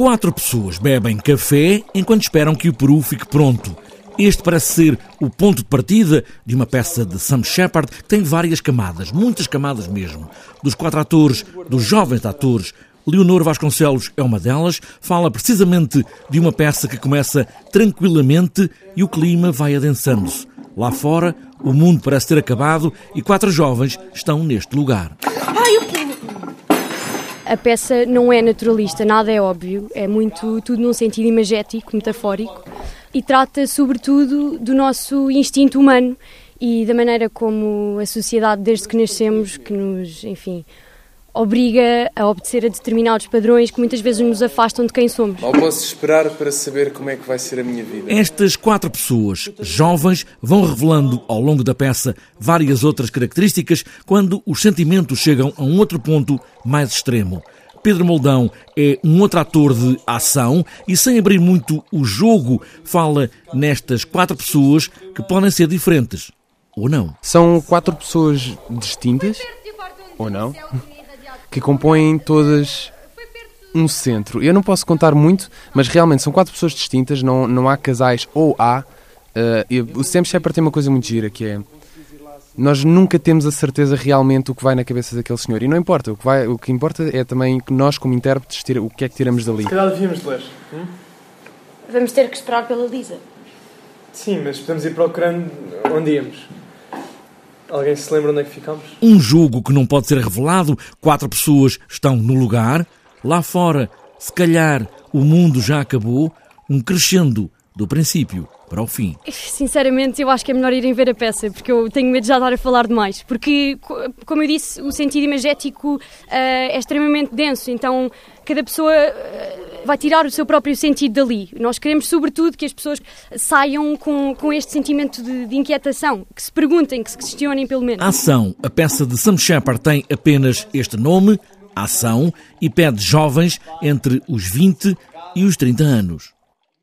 Quatro pessoas bebem café enquanto esperam que o peru fique pronto. Este parece ser o ponto de partida de uma peça de Sam Shepard que tem várias camadas, muitas camadas mesmo. Dos quatro atores, dos jovens atores, Leonor Vasconcelos é uma delas, fala precisamente de uma peça que começa tranquilamente e o clima vai adensando-se. Lá fora, o mundo parece ter acabado e quatro jovens estão neste lugar. Ai, pulo! A peça não é naturalista, nada é óbvio, é muito tudo num sentido imagético, metafórico e trata sobretudo do nosso instinto humano e da maneira como a sociedade desde que nascemos que nos, enfim, obriga a obedecer a determinados padrões que muitas vezes nos afastam de quem somos. Mal posso esperar para saber como é que vai ser a minha vida. Estas quatro pessoas, jovens, vão revelando ao longo da peça várias outras características quando os sentimentos chegam a um outro ponto mais extremo. Pedro Moldão é um outro ator de ação e, sem abrir muito o jogo, fala nestas quatro pessoas que podem ser diferentes. Ou não. São quatro pessoas distintas, ou não, que compõem todas um centro. Eu não posso contar muito, mas realmente são quatro pessoas distintas, não, não há casais ou há. Uh, o Sam Shepard tem uma coisa muito gira que é nós nunca temos a certeza realmente o que vai na cabeça daquele senhor. E não importa, o que, vai, o que importa é também que nós, como intérpretes, tira, o que é que tiramos dali. Se calhar devíamos ler. Hum? Vamos ter que esperar pela Lisa. Sim, mas podemos ir procurando onde íamos. Alguém se lembra onde é que ficamos? Um jogo que não pode ser revelado, quatro pessoas estão no lugar. Lá fora, se calhar, o mundo já acabou, um crescendo do princípio para o fim. Sinceramente, eu acho que é melhor irem ver a peça, porque eu tenho medo de já estar a falar demais. Porque, como eu disse, o sentido imagético uh, é extremamente denso, então cada pessoa uh, vai tirar o seu próprio sentido dali. Nós queremos, sobretudo, que as pessoas saiam com, com este sentimento de, de inquietação, que se perguntem, que se questionem pelo menos. Ação. A peça de Sam Shepard tem apenas este nome, Ação, e pede jovens entre os 20 e os 30 anos.